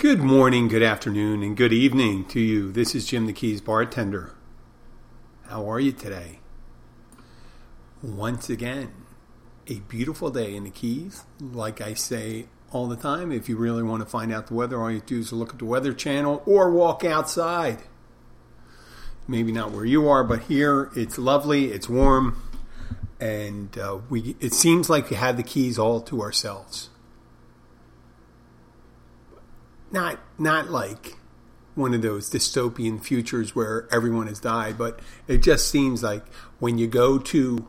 Good morning, good afternoon, and good evening to you. This is Jim the Keys bartender. How are you today? Once again, a beautiful day in the Keys. Like I say all the time, if you really want to find out the weather, all you do is look at the Weather Channel or walk outside. Maybe not where you are, but here it's lovely, it's warm, and uh, we. It seems like we have the Keys all to ourselves not not like one of those dystopian futures where everyone has died, but it just seems like when you go to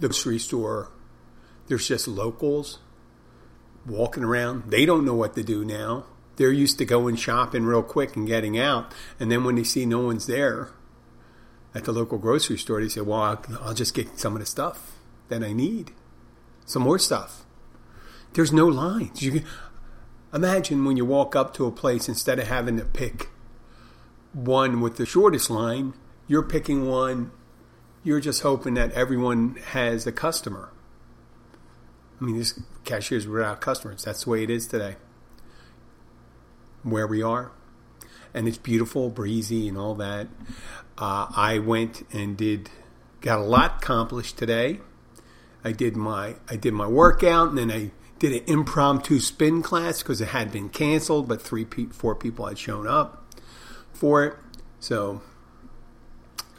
the grocery store, there's just locals walking around. They don't know what to do now. They're used to going shopping real quick and getting out, and then when they see no one's there at the local grocery store, they say, "Well, I'll, I'll just get some of the stuff that I need, some more stuff." There's no lines. You, Imagine when you walk up to a place, instead of having to pick one with the shortest line, you're picking one, you're just hoping that everyone has a customer. I mean, this cashiers without customers. That's the way it is today. Where we are. And it's beautiful, breezy, and all that. Uh, I went and did, got a lot accomplished today. I did my I did my workout, and then I did an impromptu spin class because it had been canceled, but three, four people had shown up for it. So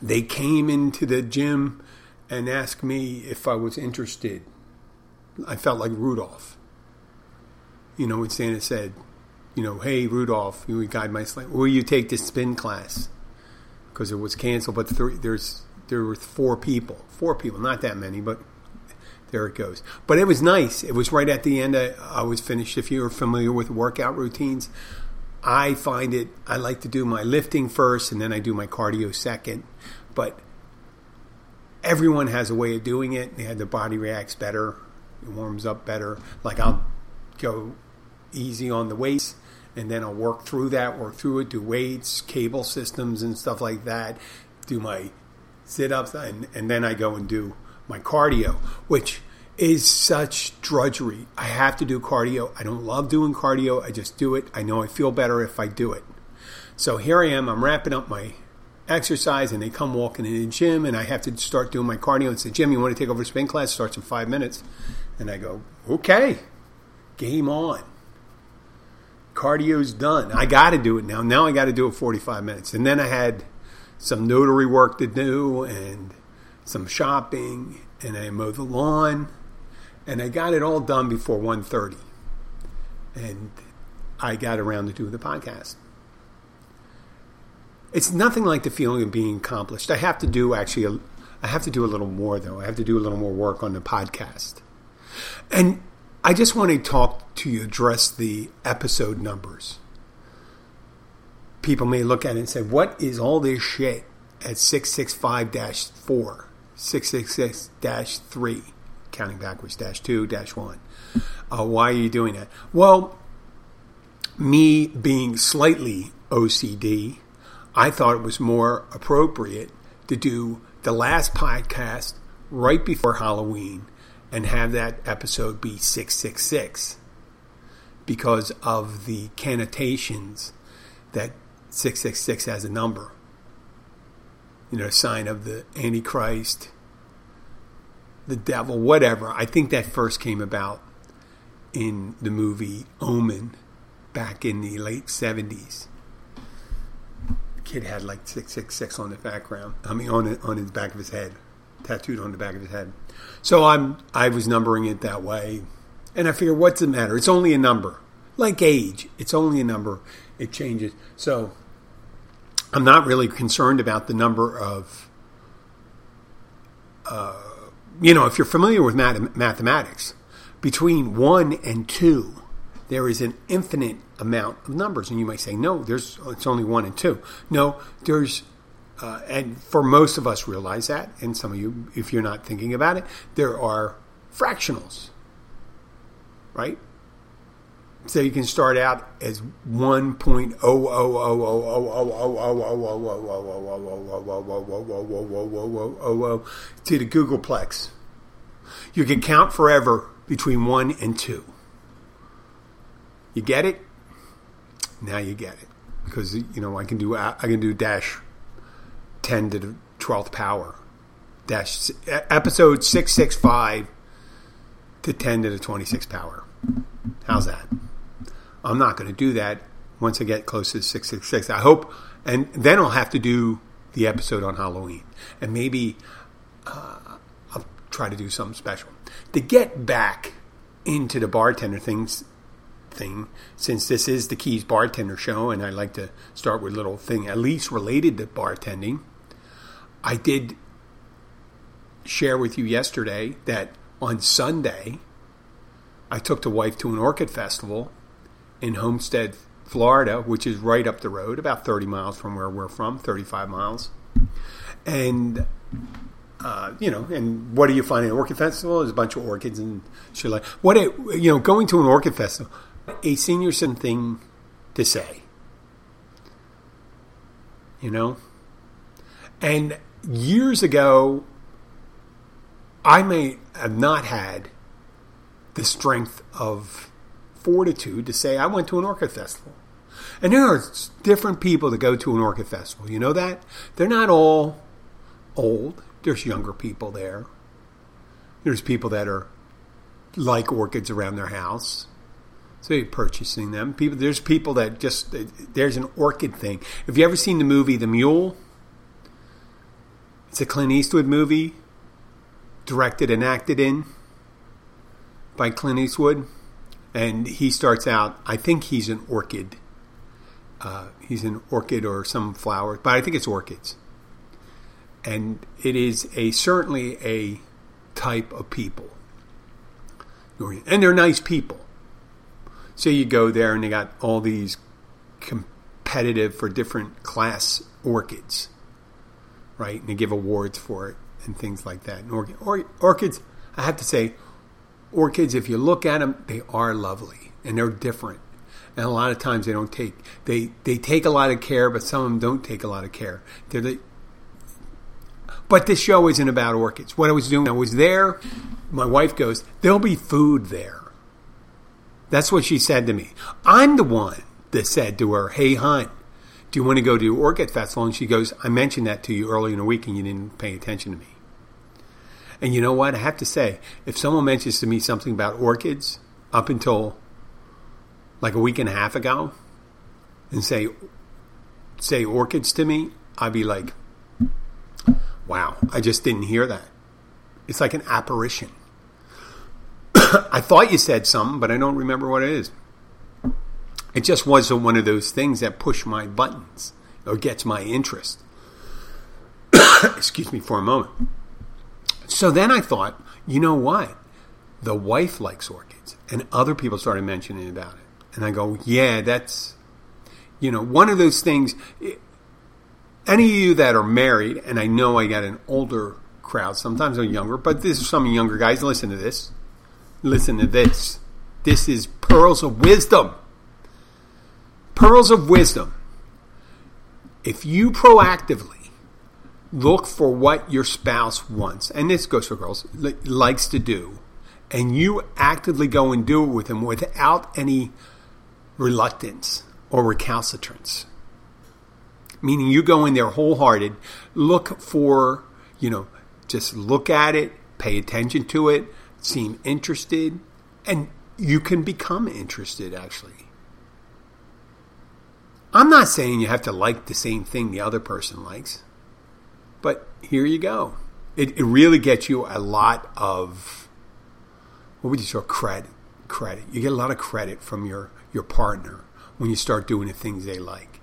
they came into the gym and asked me if I was interested. I felt like Rudolph. You know, when Santa said, you know, hey, Rudolph, you would guide my sleigh. Will you take this spin class? Because it was canceled, but three, there's there were four people. Four people, not that many, but there it goes. But it was nice. It was right at the end. I, I was finished. If you're familiar with workout routines, I find it, I like to do my lifting first and then I do my cardio second. But everyone has a way of doing it. They the body reacts better, it warms up better. Like I'll go easy on the weights and then I'll work through that, work through it, do weights, cable systems, and stuff like that. Do my sit ups, and, and then I go and do my cardio, which is such drudgery. I have to do cardio. I don't love doing cardio. I just do it. I know I feel better if I do it. So here I am. I'm wrapping up my exercise, and they come walking in the gym, and I have to start doing my cardio and say, Jim, you want to take over spin class? It starts in five minutes. And I go, okay, game on. Cardio's done. I got to do it now. Now I got to do it 45 minutes. And then I had some notary work to do and some shopping, and I mowed the lawn, and I got it all done before 1.30. And I got around to doing the podcast. It's nothing like the feeling of being accomplished. I have to do actually, I have to do a little more though. I have to do a little more work on the podcast. And I just want to talk to you, address the episode numbers. People may look at it and say, what is all this shit at 665 4? 666 3, counting backwards, dash 2, dash 1. Uh, why are you doing that? Well, me being slightly OCD, I thought it was more appropriate to do the last podcast right before Halloween and have that episode be 666 because of the connotations that 666 has a number you know, sign of the Antichrist, the devil, whatever. I think that first came about in the movie Omen back in the late 70s. The kid had like 666 on the background. I mean, on, on his back of his head, tattooed on the back of his head. So I'm, I was numbering it that way. And I figure, what's the matter? It's only a number. Like age, it's only a number. It changes. So I'm not really concerned about the number of, uh, you know, if you're familiar with math- mathematics, between one and two, there is an infinite amount of numbers. And you might say, no, there's it's only one and two. No, there's, uh, and for most of us realize that, and some of you, if you're not thinking about it, there are fractionals, right? So you can start out as 1.0000000000000000000000000000000000000000000000000000000000000000000000000000000000000000000000000000000000000000000000000000000000000000000000000000000000000000000000000000000000000000000000000000000000000000000000000000000000000000000000000000000000000000000000000000000000000000000000000000000000000000000000000000000000000000000000000000000000000000000000000000000000000000000000000000000000000000000000000000000000000000000000000000000000000000000000000000000000000000000000000000000000000000000000000000000000000000000000000000000000000000000000000000000000000000000000000000000000000000000000000000000000000000000000000000000000000000000000000000000000000000000000000000000000000000000000000000000000000000000000000000000000000000000000000000000000000000000 I'm not going to do that once I get close to six six six. I hope, and then I'll have to do the episode on Halloween, and maybe uh, I'll try to do something special to get back into the bartender things thing since this is the keys bartender show and i like to start with a little thing at least related to bartending i did share with you yesterday that on sunday i took the wife to an orchid festival in homestead florida which is right up the road about 30 miles from where we're from 35 miles and uh, you know, and what do you find at an orchid festival? There's a bunch of orchids and shit like what. It, you know, going to an orchid festival, a senior citizen thing to say. You know, and years ago, I may have not had the strength of fortitude to say I went to an orchid festival. And there are different people that go to an orchid festival. You know that? They're not all old. There's younger people there. There's people that are like orchids around their house. So you're purchasing them. People, there's people that just there's an orchid thing. Have you ever seen the movie The Mule? It's a Clint Eastwood movie, directed and acted in by Clint Eastwood, and he starts out. I think he's an orchid. Uh, he's an orchid or some flower, but I think it's orchids and it is a certainly a type of people. And they're nice people. So you go there and they got all these competitive for different class orchids, right? And they give awards for it and things like that. And orchid, or, orchids, I have to say, orchids, if you look at them, they are lovely and they're different. And a lot of times they don't take they they take a lot of care, but some of them don't take a lot of care. They're the, but this show isn't about orchids. What I was doing, I was there. My wife goes, There'll be food there. That's what she said to me. I'm the one that said to her, Hey, hon, do you want to go to Orchid Festival? And she goes, I mentioned that to you earlier in the week and you didn't pay attention to me. And you know what? I have to say, if someone mentions to me something about orchids up until like a week and a half ago and say, say orchids to me, I'd be like, Wow, I just didn't hear that. It's like an apparition. I thought you said something, but I don't remember what it is. It just wasn't one of those things that push my buttons or gets my interest. Excuse me for a moment. So then I thought, you know what? The wife likes orchids, and other people started mentioning about it. And I go, yeah, that's, you know, one of those things eh, any of you that are married, and I know I got an older crowd, sometimes I'm younger, but this is some younger guys. Listen to this. Listen to this. This is pearls of wisdom. Pearls of wisdom. If you proactively look for what your spouse wants, and this goes for girls, likes to do, and you actively go and do it with them without any reluctance or recalcitrance. Meaning you go in there wholehearted, look for, you know, just look at it, pay attention to it, seem interested, and you can become interested actually. I'm not saying you have to like the same thing the other person likes, but here you go. It, it really gets you a lot of, what would you say, credit. Credit. You get a lot of credit from your, your partner when you start doing the things they like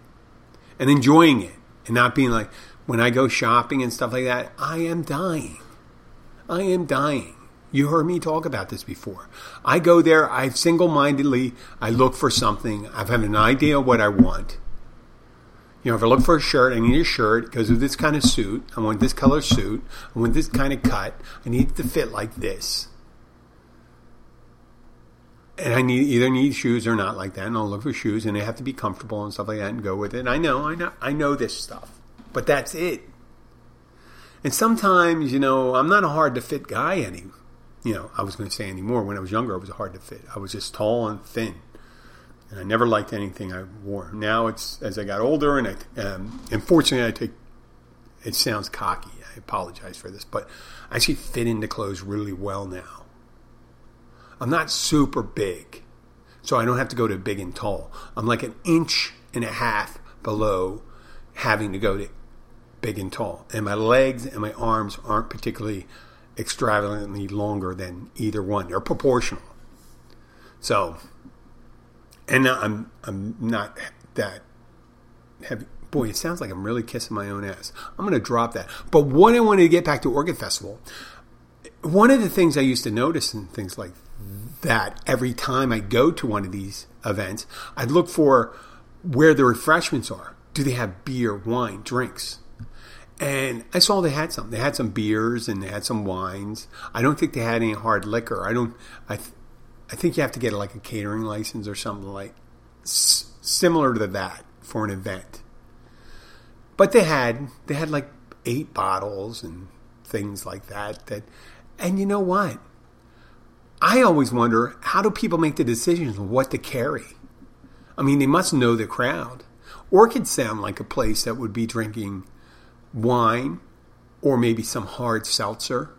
and enjoying it and not being like, when I go shopping and stuff like that, I am dying. I am dying. You heard me talk about this before. I go there, I single mindedly, I look for something, I have an idea of what I want. You know, if I look for a shirt, I need a shirt because of this kind of suit. I want this color suit. I want this kind of cut. I need to fit like this and I need either need shoes or not like that, and I'll look for shoes, and they have to be comfortable and stuff like that, and go with it. And I know, I know, I know this stuff, but that's it. And sometimes, you know, I'm not a hard to fit guy any. You know, I was going to say anymore. When I was younger, I was hard to fit. I was just tall and thin, and I never liked anything I wore. Now it's as I got older, and I, um, unfortunately, I take. It sounds cocky. I apologize for this, but I actually fit into clothes really well now. I'm not super big, so I don't have to go to big and tall. I'm like an inch and a half below having to go to big and tall, and my legs and my arms aren't particularly extravagantly longer than either one. They're proportional. So and I'm I'm not that heavy. Boy, it sounds like I'm really kissing my own ass. I'm going to drop that. But what I wanted to get back to Orchid Festival, one of the things I used to notice and things like that every time I go to one of these events, I'd look for where the refreshments are. Do they have beer, wine, drinks? And I saw they had some. They had some beers and they had some wines. I don't think they had any hard liquor. I don't. I I think you have to get like a catering license or something like s- similar to that for an event. But they had they had like eight bottles and things like that. That and you know what? I always wonder how do people make the decisions what to carry? I mean, they must know the crowd. Orchid sound like a place that would be drinking wine or maybe some hard seltzer,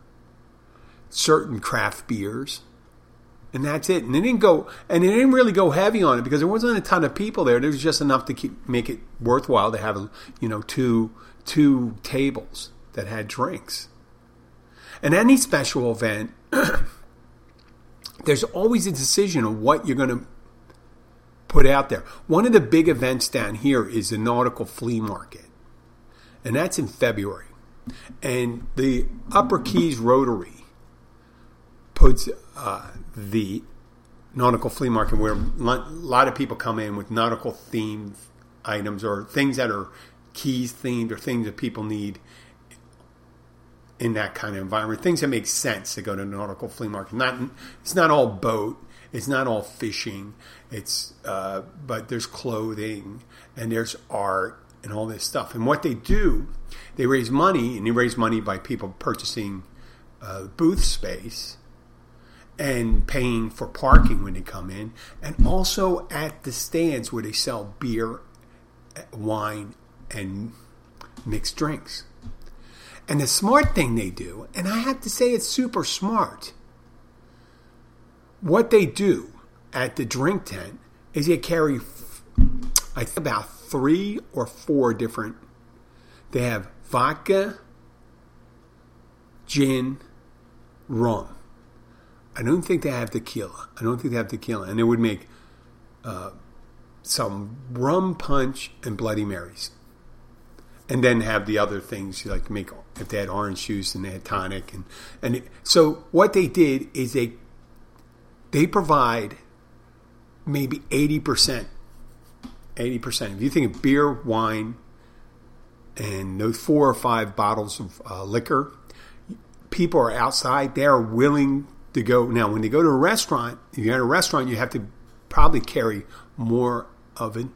certain craft beers and that's it. And they didn't go, and they didn't really go heavy on it because there wasn't a ton of people there. There was just enough to keep make it worthwhile to have, you know, two two tables that had drinks. And any special event, there's always a decision of what you're going to put out there. One of the big events down here is the Nautical Flea Market, and that's in February. And the Upper Keys Rotary puts uh, the nautical flea market where a lot of people come in with nautical themed items or things that are keys themed or things that people need in that kind of environment. Things that make sense to go to nautical flea market. Not it's not all boat. It's not all fishing. It's uh, but there's clothing and there's art and all this stuff. And what they do, they raise money and they raise money by people purchasing uh, booth space and paying for parking when they come in, and also at the stands where they sell beer, wine, and mixed drinks. And the smart thing they do, and I have to say it's super smart, what they do at the drink tent is they carry, I think, about three or four different. They have vodka, gin, rum I don't think they have tequila. I don't think they have tequila, and it would make uh, some rum punch and Bloody Marys, and then have the other things like make if they had orange juice and they had tonic, and and it, so what they did is they they provide maybe eighty percent, eighty percent. If you think of beer, wine, and those four or five bottles of uh, liquor, people are outside. They are willing to go now when you go to a restaurant if you're at a restaurant you have to probably carry more of a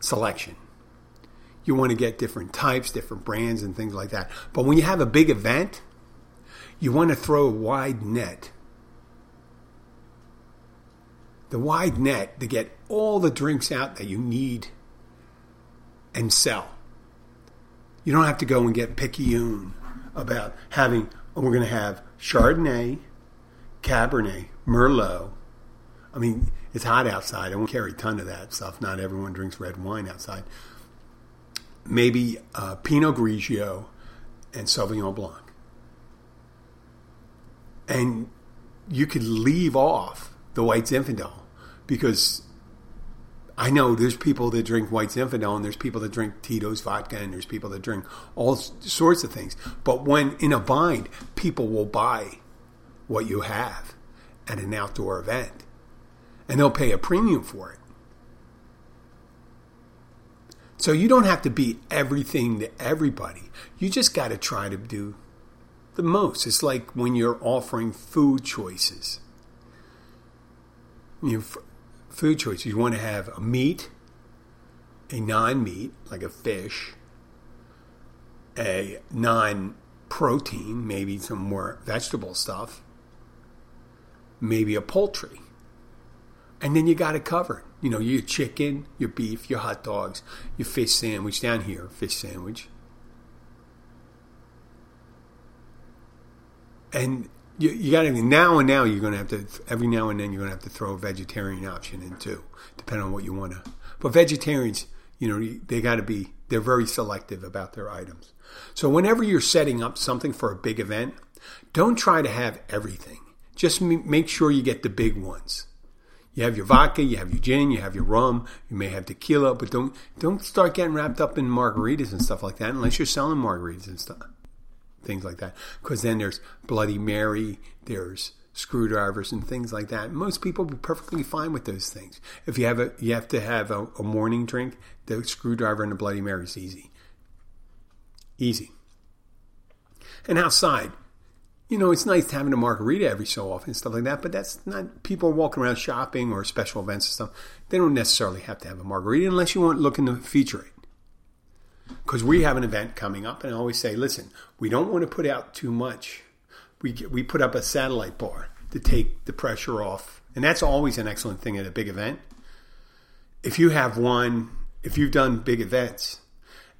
selection. You want to get different types different brands and things like that. But when you have a big event you want to throw a wide net. The wide net to get all the drinks out that you need and sell. You don't have to go and get picayune about having oh, we're going to have chardonnay Cabernet, Merlot. I mean, it's hot outside. I won't carry a ton of that stuff. Not everyone drinks red wine outside. Maybe uh, Pinot Grigio and Sauvignon Blanc. And you could leave off the White Zinfandel because I know there's people that drink White Zinfandel and there's people that drink Tito's vodka and there's people that drink all sorts of things. But when in a bind, people will buy what you have at an outdoor event. And they'll pay a premium for it. So you don't have to be everything to everybody. You just got to try to do the most. It's like when you're offering food choices. You know, food choices. You want to have a meat, a non-meat like a fish, a non-protein, maybe some more vegetable stuff, maybe a poultry. And then you got it covered. You know, your chicken, your beef, your hot dogs, your fish sandwich down here, fish sandwich. And you, you got to now and now you're going to have to every now and then you're going to have to throw a vegetarian option in too, depending on what you want to. But vegetarians, you know, they got to be they're very selective about their items. So whenever you're setting up something for a big event, don't try to have everything. Just make sure you get the big ones. You have your vodka, you have your gin, you have your rum, you may have tequila, but don't don't start getting wrapped up in margaritas and stuff like that unless you're selling margaritas and stuff, things like that. Because then there's Bloody Mary, there's screwdrivers and things like that. Most people be perfectly fine with those things. If you have a you have to have a, a morning drink, the screwdriver and the Bloody Mary is easy, easy. And outside, you know, it's nice having a margarita every so often and stuff like that, but that's not people walking around shopping or special events and stuff. They don't necessarily have to have a margarita unless you want looking to feature it. Because we have an event coming up, and I always say, listen, we don't want to put out too much. We we put up a satellite bar to take the pressure off, and that's always an excellent thing at a big event. If you have one, if you've done big events,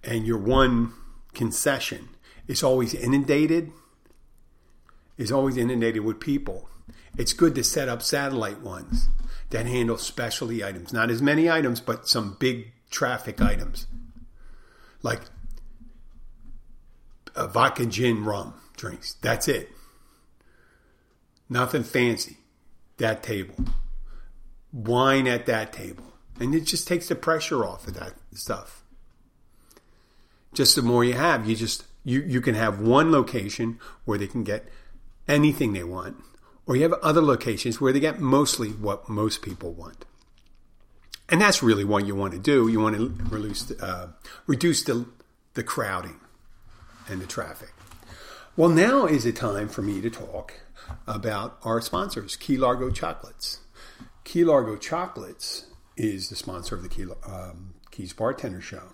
and your one concession is always inundated is always inundated with people. It's good to set up satellite ones that handle specialty items. Not as many items, but some big traffic items. Like a vodka gin rum drinks. That's it. Nothing fancy. That table. Wine at that table. And it just takes the pressure off of that stuff. Just the more you have, you just you, you can have one location where they can get anything they want, or you have other locations where they get mostly what most people want. And that's really what you want to do. You want to reduce, uh, reduce the, the crowding and the traffic. Well, now is the time for me to talk about our sponsors, Key Largo Chocolates. Key Largo Chocolates is the sponsor of the Key, um, Keys Bartender Show.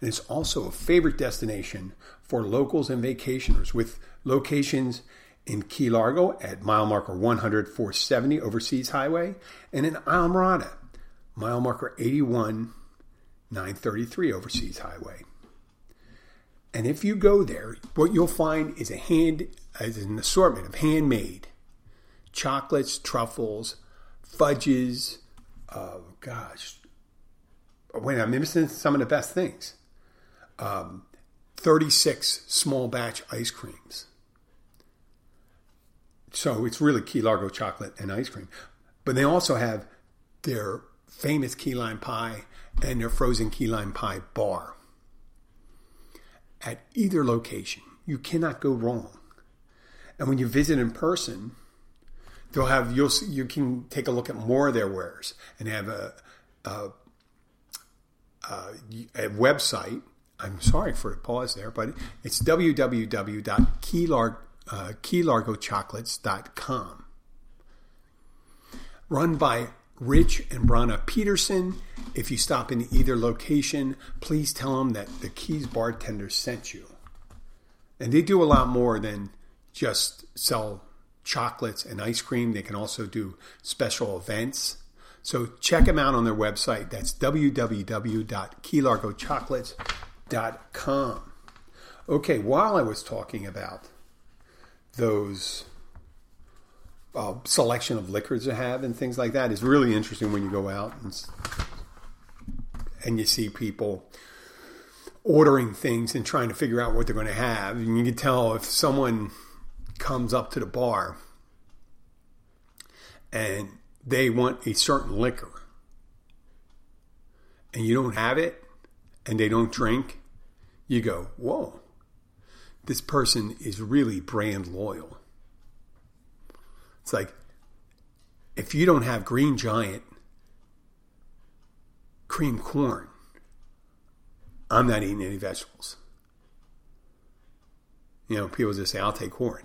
And it's also a favorite destination for locals and vacationers with locations in Key Largo at mile marker 100 470 Overseas Highway, and in Islamorada, mile marker 81 933 Overseas Highway. And if you go there, what you'll find is a hand is an assortment of handmade chocolates, truffles, fudges. Oh gosh, wait, I'm missing some of the best things. Um, 36 small batch ice creams so it's really Key Largo chocolate and ice cream. But they also have their famous key lime pie and their frozen key lime pie bar. At either location, you cannot go wrong. And when you visit in person, they'll have you'll you can take a look at more of their wares and have a a, a, a website. I'm sorry for the pause there, but it's www.keylargo uh, keylargochocolates.com. Run by Rich and Brana Peterson. If you stop in either location, please tell them that the Keys bartender sent you. And they do a lot more than just sell chocolates and ice cream. They can also do special events. So check them out on their website. That's www.keylargochocolates.com. Okay, while I was talking about those uh, selection of liquors to have and things like that is really interesting when you go out and and you see people ordering things and trying to figure out what they're going to have. And you can tell if someone comes up to the bar and they want a certain liquor and you don't have it and they don't drink, you go, whoa, this person is really brand loyal. It's like if you don't have Green Giant cream corn, I'm not eating any vegetables. You know, people just say, I'll take corn.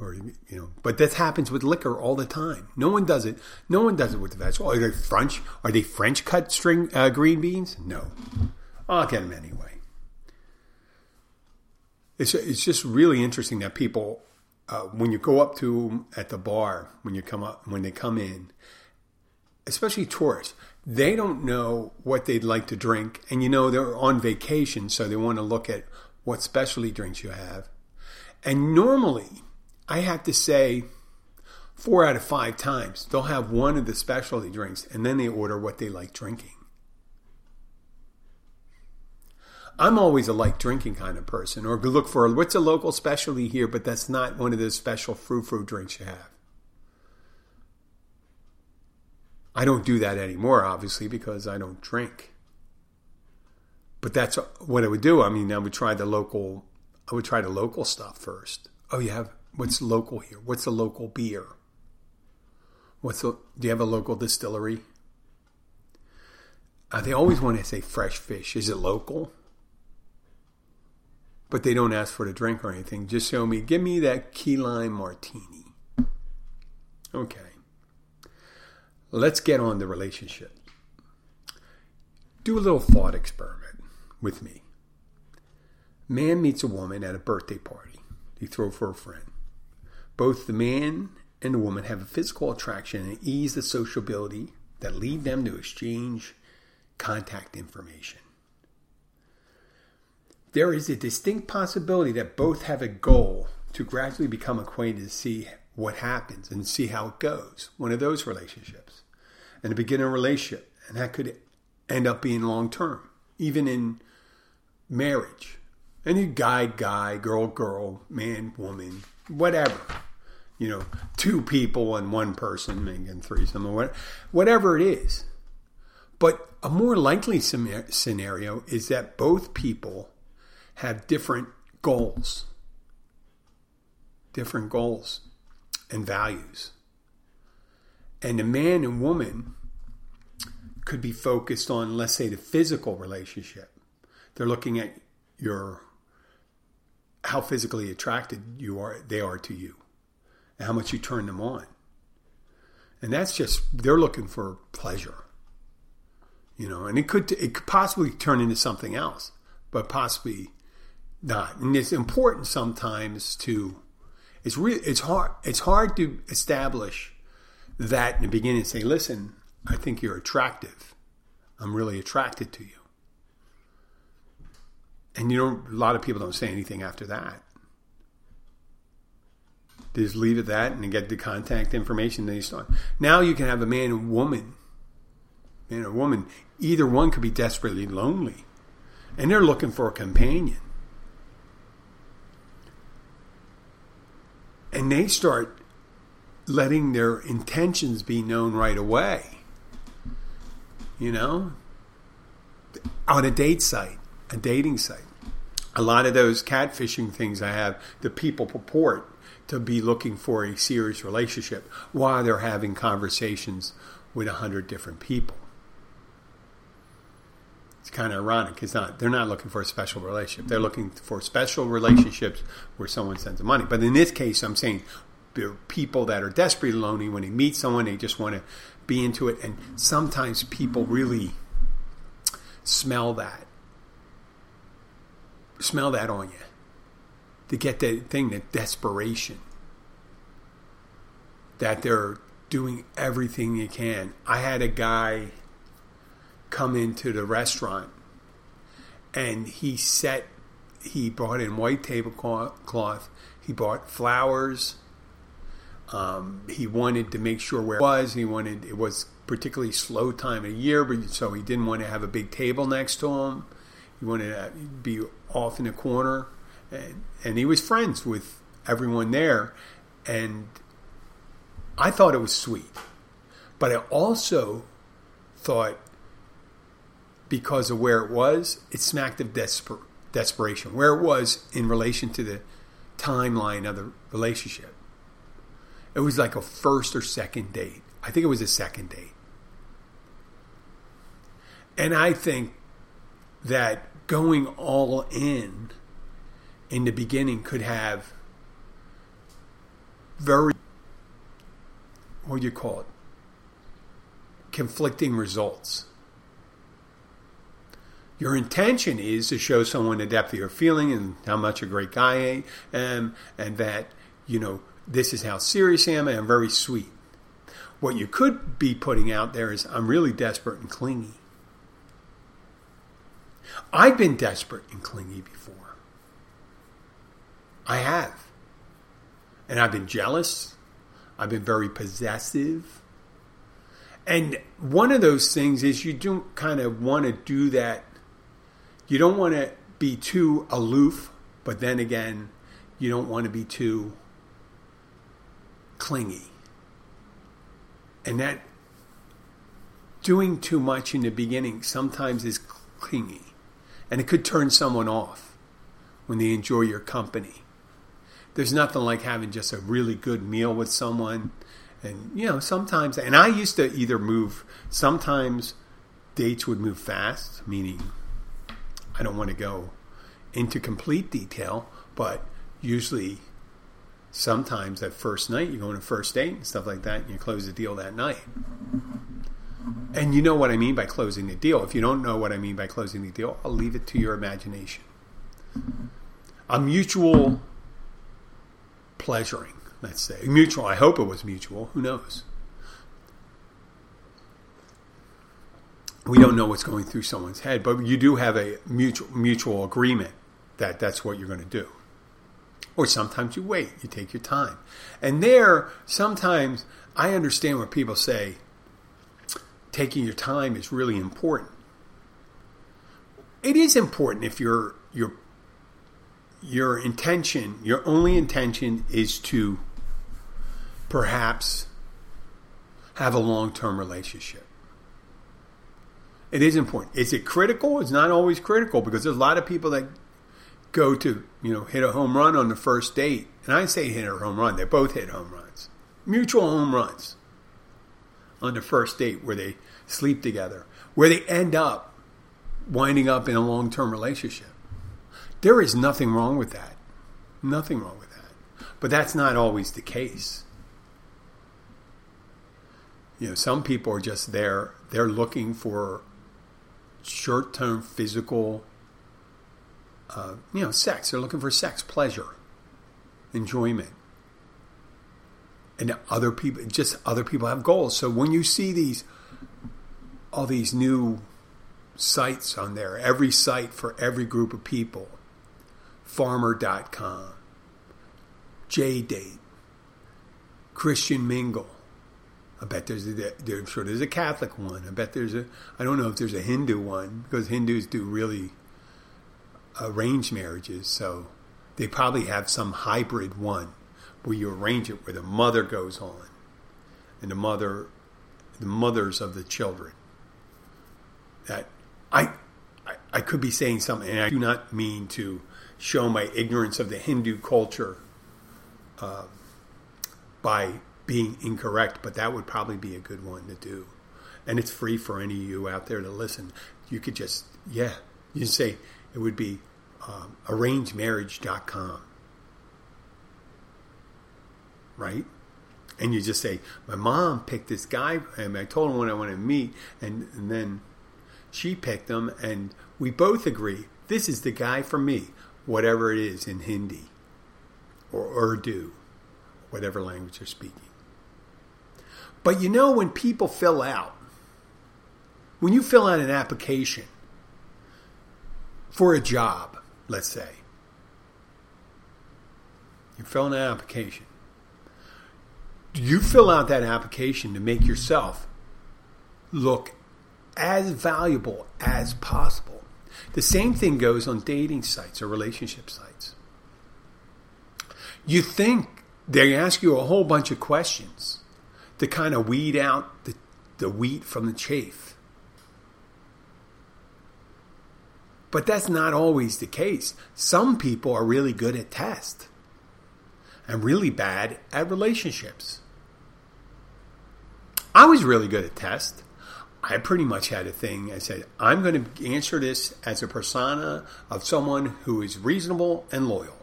Or, you know, but this happens with liquor all the time. No one does it. No one does it with the vegetable. Are they French? Are they French cut string uh, green beans? No. I'll get them anyway it's it's just really interesting that people uh, when you go up to them at the bar when you come up when they come in especially tourists, they don't know what they'd like to drink. And you know, they're on vacation, so they want to look at what specialty drinks you have. And normally, I have to say, four out of five times, they'll have one of the specialty drinks and then they order what they like drinking. I'm always a light drinking kind of person, or look for what's a local specialty here, but that's not one of those special frou frou drinks you have. I don't do that anymore, obviously, because I don't drink. But that's what I would do. I mean, I would try the local. I would try the local stuff first. Oh, you have what's local here? What's a local beer? What's the, do you have a local distillery? Uh, they always want to say fresh fish. Is it local? But they don't ask for the drink or anything. Just show me, give me that key lime martini. Okay. Let's get on the relationship. Do a little thought experiment with me. Man meets a woman at a birthday party. He throw for a friend. Both the man and the woman have a physical attraction and ease the sociability that lead them to exchange contact information. There is a distinct possibility that both have a goal to gradually become acquainted to see what happens and see how it goes. One of those relationships. And to begin a relationship. And that could end up being long term, even in marriage. Any guy, guy, girl, girl, man, woman, whatever you know, two people and one person making threesome or what, whatever it is. But a more likely scenario is that both people have different goals, different goals and values. And a man and woman could be focused on, let's say, the physical relationship. They're looking at your how physically attracted you are they are to you and how much you turn them on. And that's just they're looking for pleasure. You know, and it could it could possibly turn into something else, but possibly not. And it's important sometimes to it's really it's hard it's hard to establish that in the beginning say, listen, I think you're attractive. I'm really attracted to you. And you know, a lot of people don't say anything after that They just leave it that and get the contact information. Then you start. Now you can have a man and woman, man or woman. Either one could be desperately lonely, and they're looking for a companion. And they start letting their intentions be known right away. You know, on a date site, a dating site. A lot of those catfishing things I have, the people purport to be looking for a serious relationship while they're having conversations with a hundred different people. It's kind of ironic. It's not. They're not looking for a special relationship. They're looking for special relationships where someone sends them money. But in this case, I'm saying people that are desperately lonely when they meet someone, they just want to be into it. And sometimes people really smell that, smell that on you to get that thing, that desperation, that they're doing everything you can. I had a guy come into the restaurant and he set, he brought in white tablecloth, he bought flowers. Um, he wanted to make sure where it was. He wanted it was particularly slow time of year, but so he didn't want to have a big table next to him. He wanted to be off in a corner and, and he was friends with everyone there, and I thought it was sweet, but I also thought because of where it was, it smacked of desper- desperation. Where it was in relation to the timeline of the relationship, it was like a first or second date. I think it was a second date. And I think that going all in in the beginning could have very what do you call it conflicting results your intention is to show someone the depth of your feeling and how much a great guy I am and that you know this is how serious I am and I'm very sweet What you could be putting out there is, I'm really desperate and clingy. I've been desperate and clingy before. I have. And I've been jealous. I've been very possessive. And one of those things is you don't kind of want to do that. You don't want to be too aloof, but then again, you don't want to be too clingy. And that doing too much in the beginning sometimes is clingy. And it could turn someone off when they enjoy your company. There's nothing like having just a really good meal with someone. And, you know, sometimes, and I used to either move, sometimes dates would move fast, meaning I don't want to go into complete detail, but usually sometimes that first night you go on a first date and stuff like that and you close the deal that night. And you know what i mean by closing the deal. If you don't know what i mean by closing the deal i'll leave it to your imagination. A mutual pleasuring let's say. Mutual i hope it was mutual who knows we don't know what's going through someone's head but you do have a mutual mutual agreement that that's what you're going to do or sometimes you wait, you take your time. And there, sometimes I understand when people say taking your time is really important. It is important if your your your intention, your only intention is to perhaps have a long-term relationship. It is important. Is it critical? It's not always critical because there's a lot of people that go to, you know, hit a home run on the first date. And I say hit a home run, they both hit home runs. Mutual home runs on the first date where they sleep together, where they end up winding up in a long term relationship. There is nothing wrong with that. Nothing wrong with that. But that's not always the case. You know, some people are just there, they're looking for short term physical uh, you know, sex. They're looking for sex, pleasure, enjoyment. And other people, just other people have goals. So when you see these, all these new sites on there, every site for every group of people, farmer.com, JDate, Christian Mingle. I bet there's a, I'm sure there's a Catholic one. I bet there's a, I don't know if there's a Hindu one because Hindus do really arranged marriages, so they probably have some hybrid one where you arrange it where the mother goes on and the mother the mothers of the children. That I I, I could be saying something and I do not mean to show my ignorance of the Hindu culture uh, by being incorrect, but that would probably be a good one to do. And it's free for any of you out there to listen. You could just, yeah, you say, it would be um, arrangemarriage.com. Right? And you just say, My mom picked this guy, and I told him what I want to meet, and, and then she picked him, and we both agree this is the guy for me, whatever it is in Hindi or Urdu, whatever language you're speaking. But you know, when people fill out, when you fill out an application, for a job, let's say. You fill out an application. You fill out that application to make yourself look as valuable as possible. The same thing goes on dating sites or relationship sites. You think they ask you a whole bunch of questions to kind of weed out the, the wheat from the chaff. But that's not always the case. Some people are really good at test and really bad at relationships. I was really good at test. I pretty much had a thing. I said, I'm going to answer this as a persona of someone who is reasonable and loyal.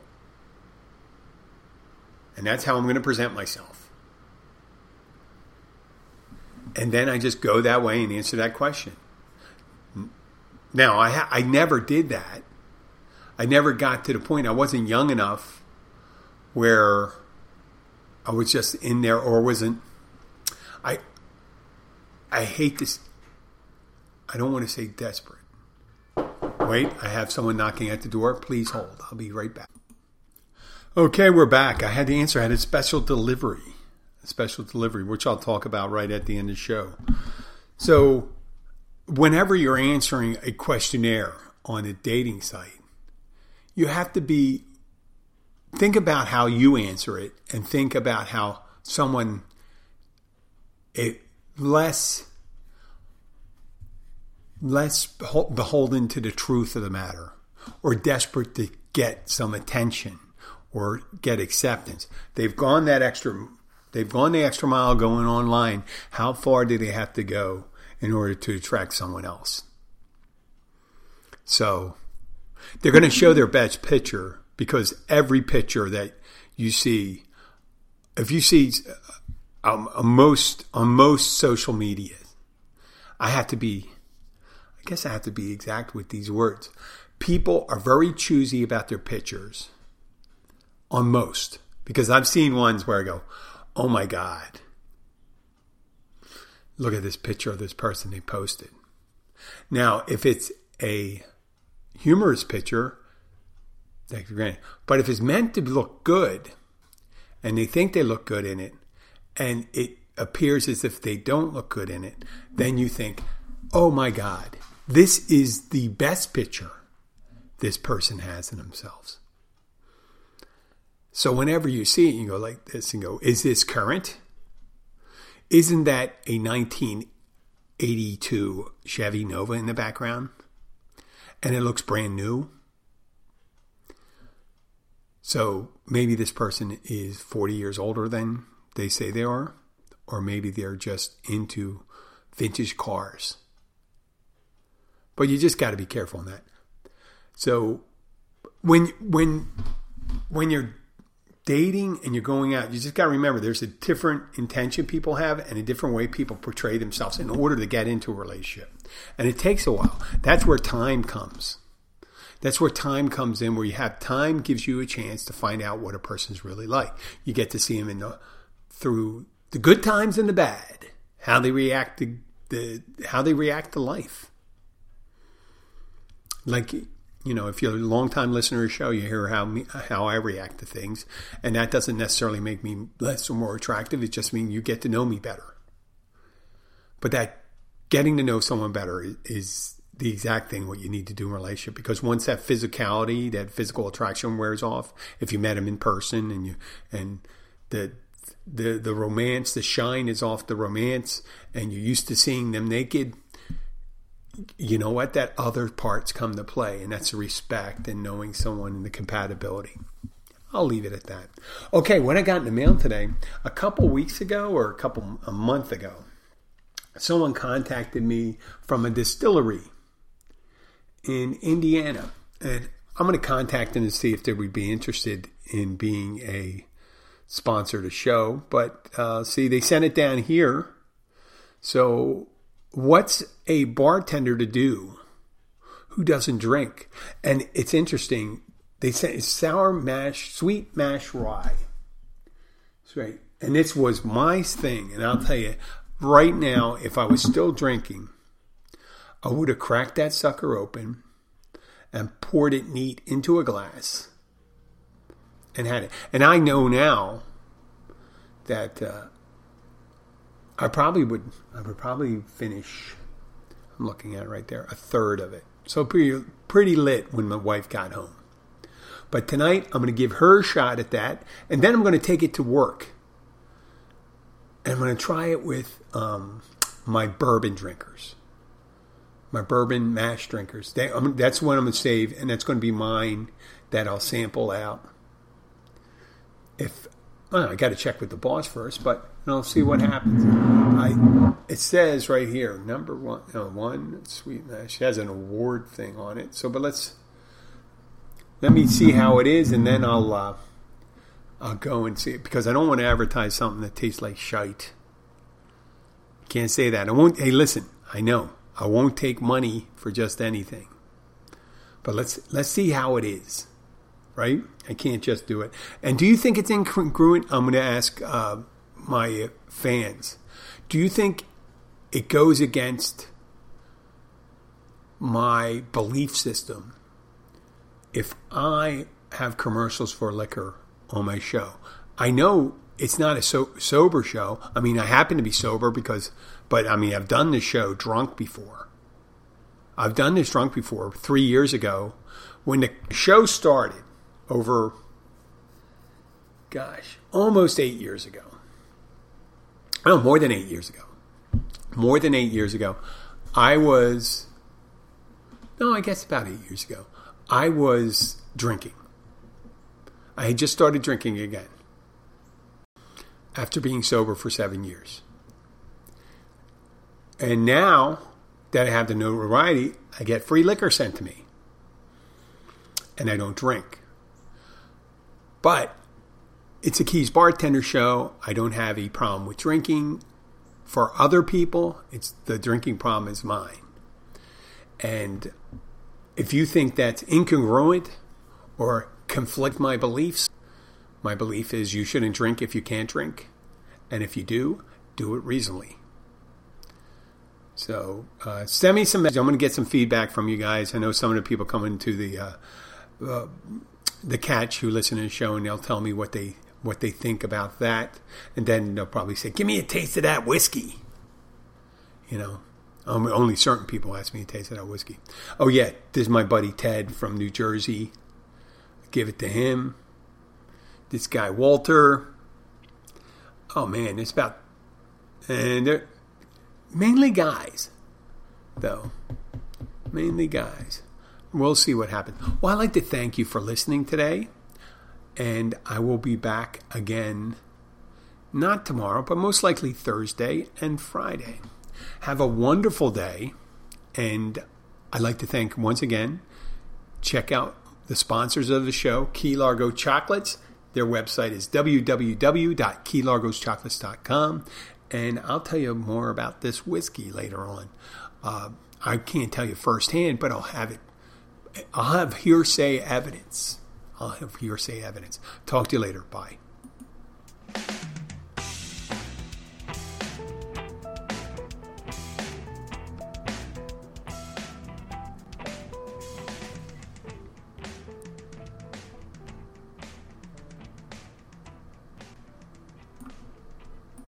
And that's how I'm going to present myself. And then I just go that way and answer that question. Now, I, ha- I never did that. I never got to the point, I wasn't young enough where I was just in there or wasn't. I, I hate this. I don't want to say desperate. Wait, I have someone knocking at the door. Please hold. I'll be right back. Okay, we're back. I had to answer. I had a special delivery, special delivery, which I'll talk about right at the end of the show. So, whenever you're answering a questionnaire on a dating site, you have to be think about how you answer it and think about how someone it less less beholden to the truth of the matter or desperate to get some attention or get acceptance. They've gone that extra they've gone the extra mile going online. How far do they have to go in order to attract someone else? So they're going to show their best picture because every picture that you see if you see um, on most on most social media I have to be I guess I have to be exact with these words. People are very choosy about their pictures on most because I've seen ones where I go, oh my God, look at this picture of this person they posted. Now, if it's a humorous picture, take for granted. But if it's meant to look good and they think they look good in it and it appears as if they don't look good in it, then you think, oh my God, this is the best picture this person has in themselves. So whenever you see it, you go like this and go, is this current? Isn't that a 1982 Chevy Nova in the background? And it looks brand new. So maybe this person is 40 years older than they say they are, or maybe they're just into vintage cars but you just got to be careful on that. So when when when you're dating and you're going out, you just got to remember there's a different intention people have and a different way people portray themselves in order to get into a relationship. And it takes a while. That's where time comes. That's where time comes in, where you have time gives you a chance to find out what a person's really like. You get to see them in the through the good times and the bad, how they react to the how they react to life like you know, if you're a long time listener to the show, you hear how me, how I react to things, and that doesn't necessarily make me less or more attractive. It just means you get to know me better. But that getting to know someone better is the exact thing what you need to do in a relationship because once that physicality, that physical attraction wears off, if you met him in person and you and the the the romance, the shine is off the romance, and you're used to seeing them naked you know what? That other parts come to play, and that's respect and knowing someone and the compatibility. I'll leave it at that. Okay, what I got in the mail today, a couple weeks ago or a couple a month ago, someone contacted me from a distillery in Indiana, and I'm going to contact them to see if they would be interested in being a sponsor to show. But uh, see, they sent it down here, so what's a bartender to do who doesn't drink? And it's interesting. They say it's sour mash, sweet mash rye. That's right. And this was my thing. And I'll tell you, right now, if I was still drinking, I would have cracked that sucker open and poured it neat into a glass and had it. And I know now that uh, I probably would. I would probably finish. I'm looking at it right there. A third of it. So pretty pretty lit when my wife got home. But tonight I'm going to give her a shot at that, and then I'm going to take it to work. And I'm going to try it with um, my bourbon drinkers, my bourbon mash drinkers. They, that's what I'm going to save, and that's going to be mine that I'll sample out. If well, I got to check with the boss first, but and I'll see what happens. I it says right here, number one, no, one sweet. She has an award thing on it. So, but let's let me see how it is, and then I'll uh, I'll go and see it because I don't want to advertise something that tastes like shite. Can't say that. I won't. Hey, listen, I know I won't take money for just anything, but let's let's see how it is right? I can't just do it. And do you think it's incongruent? I'm going to ask uh, my fans. Do you think it goes against my belief system if I have commercials for liquor on my show. I know it's not a so- sober show. I mean, I happen to be sober because, but I mean, I've done this show drunk before. I've done this drunk before three years ago when the show started over, gosh, almost eight years ago. Oh, more than eight years ago. More than eight years ago. I was, no, I guess about eight years ago. I was drinking. I had just started drinking again after being sober for seven years. And now that I have the notoriety, I get free liquor sent to me. And I don't drink. But it's a Keys bartender show. I don't have a problem with drinking. For other people, it's the drinking problem is mine. And if you think that's incongruent or conflict my beliefs, my belief is you shouldn't drink if you can't drink. And if you do, do it reasonably. So uh, send me some. I'm going to get some feedback from you guys. I know some of the people coming to the uh, uh, the catch who listen to the show, and they'll tell me what they what they think about that, and then they'll probably say, "Give me a taste of that whiskey." You know, um, only certain people ask me to taste of that whiskey. Oh yeah, this is my buddy Ted from New Jersey. Give it to him. This guy Walter. Oh man, it's about and they're mainly guys, though. Mainly guys. We'll see what happens. Well, I'd like to thank you for listening today, and I will be back again, not tomorrow, but most likely Thursday and Friday. Have a wonderful day, and I'd like to thank once again. Check out the sponsors of the show, Key Largo Chocolates. Their website is www.keylargoschocolates.com and I'll tell you more about this whiskey later on. Uh, I can't tell you firsthand, but I'll have it. I'll have hearsay evidence. I'll have hearsay evidence. Talk to you later. Bye.